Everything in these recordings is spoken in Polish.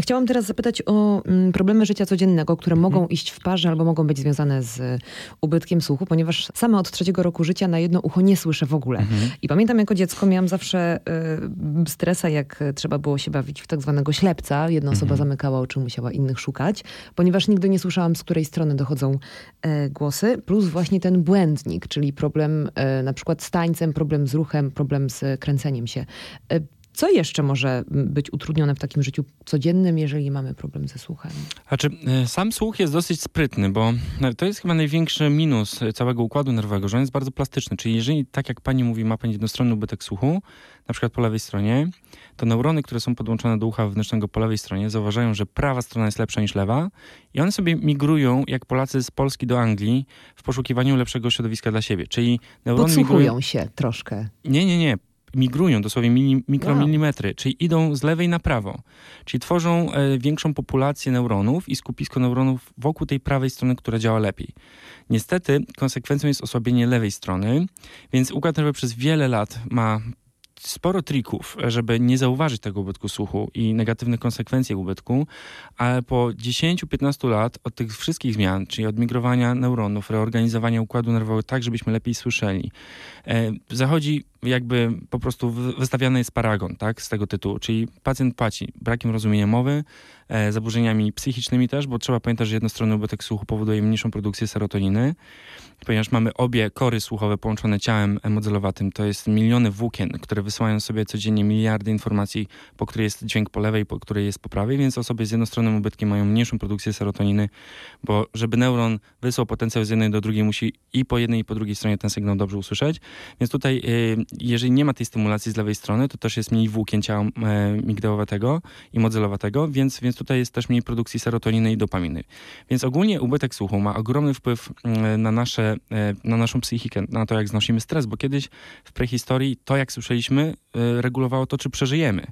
Chciałam teraz zapytać o mm, problemy życia codziennego, które Mhm. mogą iść w parze albo mogą być związane z ubytkiem słuchu, ponieważ sama od trzeciego roku życia na jedno ucho nie słyszę w ogóle. Mhm. I pamiętam jako dziecko miałam zawsze y, stresa, jak trzeba było się bawić w tak zwanego ślepca. Jedna osoba Mhm. zamykała oczy, musiała innych szukać, ponieważ nigdy nie słyszałam, z której strony dochodzą e, głosy. Plus właśnie ten błędnik, czyli problem e, na przykład z tańcem, problem z ruchem, problem z kręceniem się. E, co jeszcze może być utrudnione w takim życiu codziennym, jeżeli mamy problem ze słuchem? Znaczy, y, sam słuch jest dosyć sprytny, bo no, to jest chyba największy minus y, całego układu nerwowego, że on jest bardzo plastyczny. Czyli jeżeli, tak jak pani mówi, ma pani jednostronny ubytek słuchu, na przykład po lewej stronie, to neurony, które są podłączone do ucha wewnętrznego po lewej stronie, zauważają, że prawa strona jest lepsza niż lewa i one sobie migrują, jak Polacy z Polski do Anglii, w poszukiwaniu lepszego środowiska dla siebie. Czyli neurony migrują... Się troszkę. Nie, nie, nie. Migrują dosłownie mili, mikromilimetry, czyli idą z lewej na prawo. Czyli tworzą e, większą populację neuronów i skupisko neuronów wokół tej prawej strony, która działa lepiej. Niestety konsekwencją jest osłabienie lewej strony, więc układ nerwowy przez wiele lat ma sporo trików, żeby nie zauważyć tego ubytku słuchu i negatywnych konsekwencji ubytku, ale po 10-15 lat od tych wszystkich zmian, czyli od migrowania neuronów, reorganizowania układu nerwowego tak, żebyśmy lepiej słyszeli, e, zachodzi jakby po prostu wy- wystawiany jest paragon, tak, z tego tytułu, czyli pacjent płaci brakiem rozumienia mowy, zaburzeniami psychicznymi też, bo trzeba pamiętać, że jednostronny ubytek słuchu powoduje mniejszą produkcję serotoniny, ponieważ mamy obie kory słuchowe połączone ciałem modelowatym, to jest miliony włókien, które wysyłają sobie codziennie miliardy informacji, po której jest dźwięk po lewej, po której jest po prawej, więc osoby z jednostronnym ubytkiem mają mniejszą produkcję serotoniny, bo żeby neuron wysłał potencjał z jednej do drugiej, musi i po jednej i po drugiej stronie ten sygnał dobrze usłyszeć. Więc tutaj, y, jeżeli nie ma tej stymulacji z lewej strony, to też jest mniej włókien ciała e, migdałowatego i modelowatego, więc, więc tutaj jest też mniej produkcji serotoniny i dopaminy. Więc ogólnie ubytek słuchu ma ogromny wpływ mm, na, nasze, e, na naszą psychikę, na to, jak znosimy stres, bo kiedyś w prehistorii to, jak słyszeliśmy, e, regulowało to, czy przeżyjemy.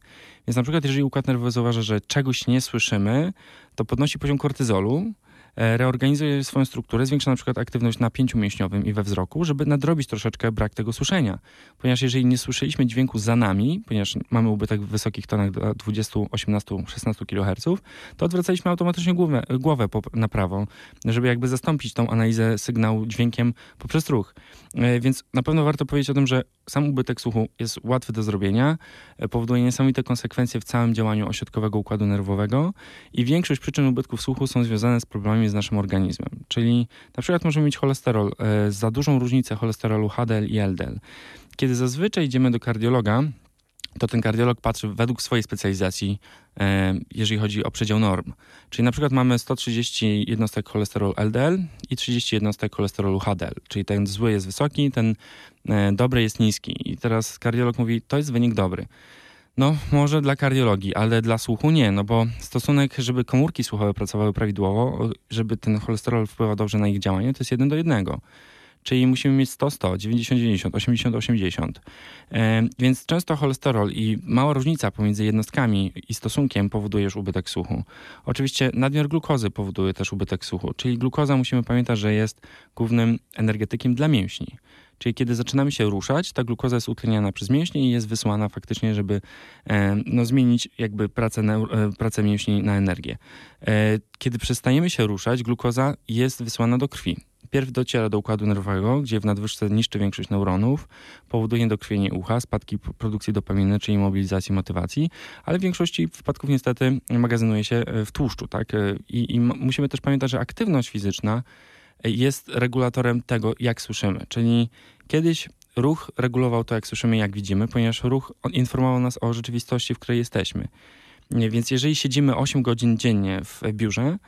Więc na przykład, jeżeli układ nerwowy zauważa, że czegoś nie słyszymy, to podnosi poziom kortyzolu, reorganizuje swoją strukturę, zwiększa na przykład aktywność na pięciu mięśniowym i we wzroku, żeby nadrobić troszeczkę brak tego słyszenia. Ponieważ jeżeli nie słyszeliśmy dźwięku za nami, ponieważ mamy ubytek w wysokich tonach do 20, 18, 16 kHz, to odwracaliśmy automatycznie głowę, głowę na prawo, żeby jakby zastąpić tą analizę sygnału dźwiękiem poprzez ruch. E, Więc na pewno warto powiedzieć o tym, że sam ubytek słuchu jest łatwy do zrobienia, e, powoduje niesamowite konsekwencje w całym działaniu ośrodkowego układu nerwowego i większość przyczyn ubytków słuchu są związane z problemami z naszym organizmem. Czyli na przykład możemy mieć cholesterol, e, za dużą różnicę cholesterolu HDL i LDL. Kiedy zazwyczaj idziemy do kardiologa, to ten kardiolog patrzy według swojej specjalizacji, e, jeżeli chodzi o przedział norm. Czyli na przykład mamy 130 jednostek cholesterolu LDL i 30 jednostek cholesterolu HDL. Czyli ten zły jest wysoki, ten e, dobry jest niski. I teraz kardiolog mówi, to jest wynik dobry. No, może dla kardiologii, ale dla słuchu nie, no bo stosunek, żeby komórki słuchowe pracowały prawidłowo, żeby ten cholesterol wpływał dobrze na ich działanie, to jest jeden do jednego. Czyli musimy mieć 100-100, 90-90, 80-80. E, więc często cholesterol i mała różnica pomiędzy jednostkami i stosunkiem powoduje już ubytek słuchu. Oczywiście nadmiar glukozy powoduje też ubytek słuchu, czyli glukoza musimy pamiętać, że jest głównym energetykiem dla mięśni. Czyli kiedy zaczynamy się ruszać, ta glukoza jest utleniana przez mięśnie i jest wysłana faktycznie, żeby e, no, zmienić jakby pracę, e, pracę mięśni na energię. E, kiedy przestajemy się ruszać, glukoza jest wysłana do krwi. Pierw dociera do układu nerwowego, gdzie w nadwyżce niszczy większość neuronów, powoduje dokrwienie ucha, spadki produkcji dopaminy, czyli mobilizacji motywacji, ale w większości przypadków niestety magazynuje się e, w tłuszczu. Tak? E, I, i musimy też pamiętać, że aktywność fizyczna e, jest regulatorem tego, jak słyszymy. Czyli kiedyś ruch regulował to, jak słyszymy, jak widzimy, ponieważ ruch informował nas o rzeczywistości, w której jesteśmy. Nie, Więc jeżeli siedzimy 8 godzin dziennie w biurze,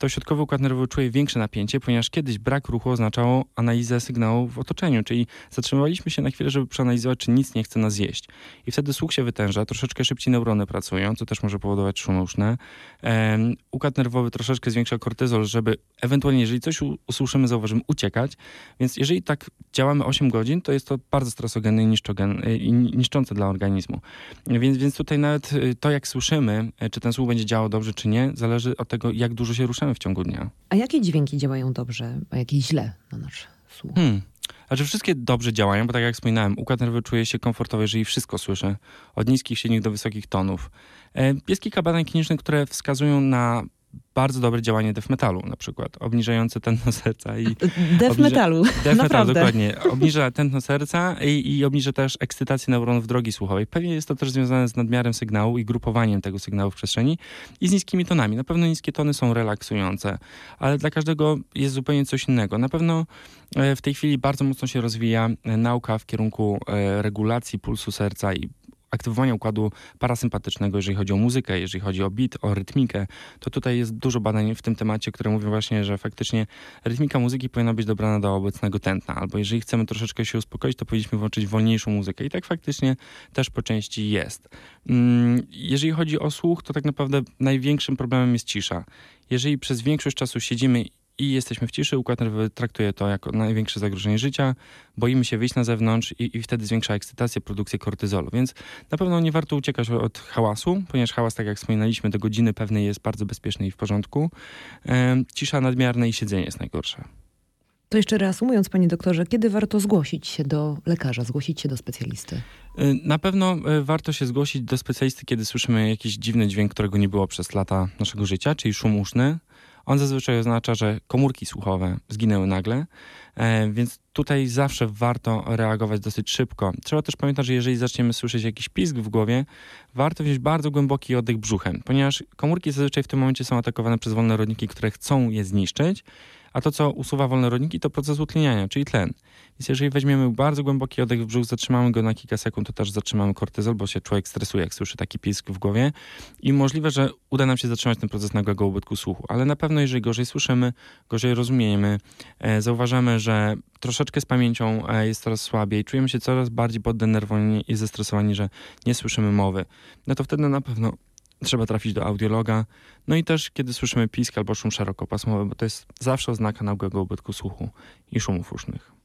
to środkowy układ nerwowy czuje większe napięcie, ponieważ kiedyś brak ruchu oznaczało analizę sygnału w otoczeniu, czyli zatrzymywaliśmy się na chwilę, żeby przeanalizować, czy nic nie chce nas zjeść. I wtedy słuch się wytęża, troszeczkę szybciej neurony pracują, co też może powodować szumy uszne. Um, układ nerwowy troszeczkę zwiększa kortyzol, żeby ewentualnie, jeżeli coś usłyszymy, zauważymy, uciekać. Więc jeżeli tak działamy 8 godzin, to jest to bardzo stresogenne y, i niszczące dla organizmu. Więc, więc tutaj nawet y, to, jak słyszymy, y, czy ten słuch będzie działał dobrze, czy nie, zależy od tego, jak dużo się ruszamy w ciągu dnia. A jakie dźwięki działają dobrze, a jakie źle na nasz słuch? Hmm. Znaczy wszystkie dobrze działają, bo tak jak wspominałem, układ nerwowy czuje się komfortowo, jeżeli wszystko słyszę. Od niskich, średnich do wysokich tonów. Jest kilka badań klinicznych, które wskazują na bardzo dobre działanie death metalu na przykład, obniżające tętno serca i... Death obniża, metalu, death metal, dokładnie. Obniża tętno serca i, i obniża też ekscytację neuronów drogi słuchowej. Pewnie jest to też związane z nadmiarem sygnału i grupowaniem tego sygnału w przestrzeni i z niskimi tonami. Na pewno niskie tony są relaksujące, ale dla każdego jest zupełnie coś innego. Na pewno e, w tej chwili bardzo mocno się rozwija e, nauka w kierunku e, regulacji pulsu serca i aktywowania układu parasympatycznego, jeżeli chodzi o muzykę, jeżeli chodzi o beat, o rytmikę, to tutaj jest dużo badań w tym temacie, które mówią właśnie, że faktycznie rytmika muzyki powinna być dobrana do obecnego tętna, albo jeżeli chcemy troszeczkę się uspokoić, to powinniśmy włączyć wolniejszą muzykę i tak faktycznie też po części jest. Mm, jeżeli chodzi o słuch, to tak naprawdę największym problemem jest cisza. Jeżeli przez większość czasu siedzimy i jesteśmy w ciszy, układ nerwowy traktuje to jako największe zagrożenie życia, boimy się wyjść na zewnątrz i, i wtedy zwiększa ekscytację, produkcję kortyzolu. Więc na pewno nie warto uciekać od hałasu, ponieważ hałas, tak jak wspominaliśmy, do godziny pewnej jest bardzo bezpieczny i w porządku. E, cisza nadmierna i siedzenie jest najgorsze. To jeszcze reasumując, panie doktorze, kiedy warto zgłosić się do lekarza, zgłosić się do specjalisty? Na pewno e, warto się zgłosić do specjalisty, kiedy słyszymy jakiś dziwny dźwięk, którego nie było przez lata naszego życia, czyli szum uszny. On zazwyczaj oznacza, że komórki słuchowe zginęły nagle, e, więc tutaj zawsze warto reagować dosyć szybko. Trzeba też pamiętać, że jeżeli zaczniemy słyszeć jakiś pisk w głowie, warto wziąć bardzo głęboki oddech brzuchem, ponieważ komórki zazwyczaj w tym momencie są atakowane przez wolne rodniki, które chcą je zniszczyć a to, co usuwa wolne rodniki, to proces utleniania, czyli tlen. Więc jeżeli weźmiemy bardzo głęboki oddech w brzuch, zatrzymamy go na kilka sekund, to też zatrzymamy kortyzol, bo się człowiek stresuje, jak słyszy taki pisk w głowie. I możliwe, że uda nam się zatrzymać ten proces nagłego ubytku słuchu. Ale na pewno, jeżeli gorzej słyszymy, gorzej rozumiemy, e, zauważamy, że troszeczkę z pamięcią e, jest coraz słabiej, czujemy się coraz bardziej poddenerwowani i zestresowani, że nie słyszymy mowy, no to wtedy na pewno trzeba trafić do audiologa. No i też, kiedy słyszymy pisk albo szum szerokopasmowy, bo to jest zawsze oznaka nagłego ubytku słuchu i szumów usznych.